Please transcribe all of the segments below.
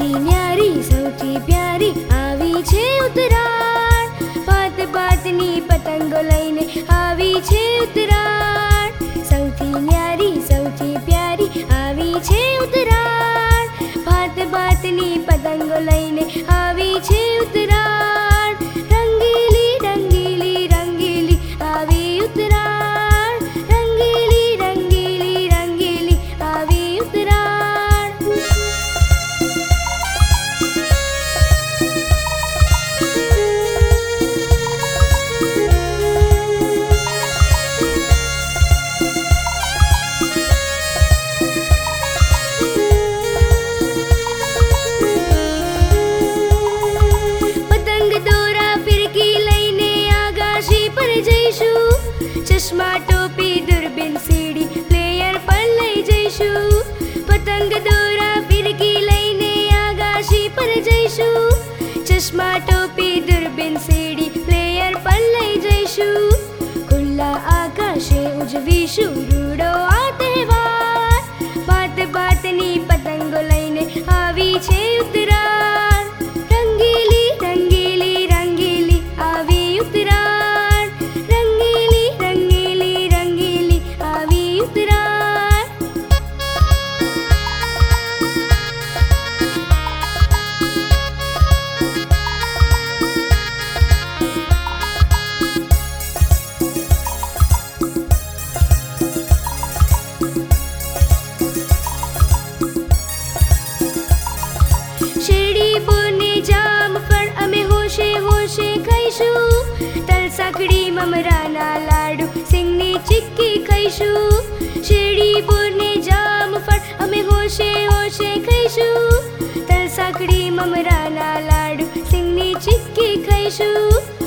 સૌથી ન્યારી, સૌથી પ્યારી આવી છે ઉતરાણ પાત પાતની પતંગો લઈને આવી છે ઉતરાણ સૌથી ન્યારી, સૌથી પ્યારી આવી છે ઉતરાણ પાત પાતની પતંગો લઈને આવી છે ઉતરાણ ચશ્મા ટોપી, દૂરબીન સીડી પ્લેયર પર લઈ જઈશું. પતંગ દોરા ફિરકી લઈને આગાશી પર જઈશું. ચશ્મા ટોપી, દૂરબીન સીડી પ્લેયર પર લઈ જઈશું. ખુલ્લા આકાશે ઉજવીશું સાંકડી મમરાના લાડુ સિંગની ચીક્કી ખાઈશું. શેરડી બોને જામફળ અમે હોશે હોશે ખાઈશું. તલ સાંકડી મમરાના લાડુ સિંગની ચીક્કી ખાઈશું.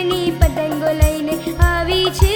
ભાત ભાતની પતંગો લઈને આવી છે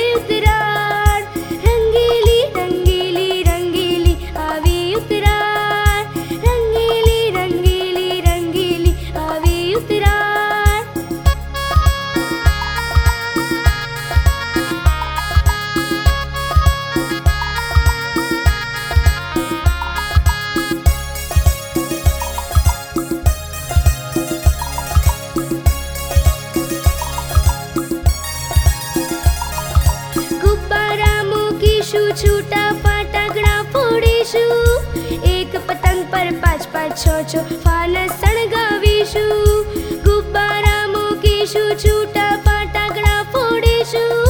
છ છો ફાનસ સળગાવીશું. ગુબ્બારા મૂકીશું, છૂટા ફટાકડા ફોડીશું.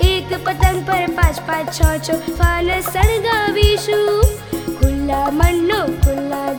એક પતંગ પર પાંચ પાંચ, છ, છો ફાલ સળગાવીશું. ખુલ્લા મનનો ખુલ્લા આ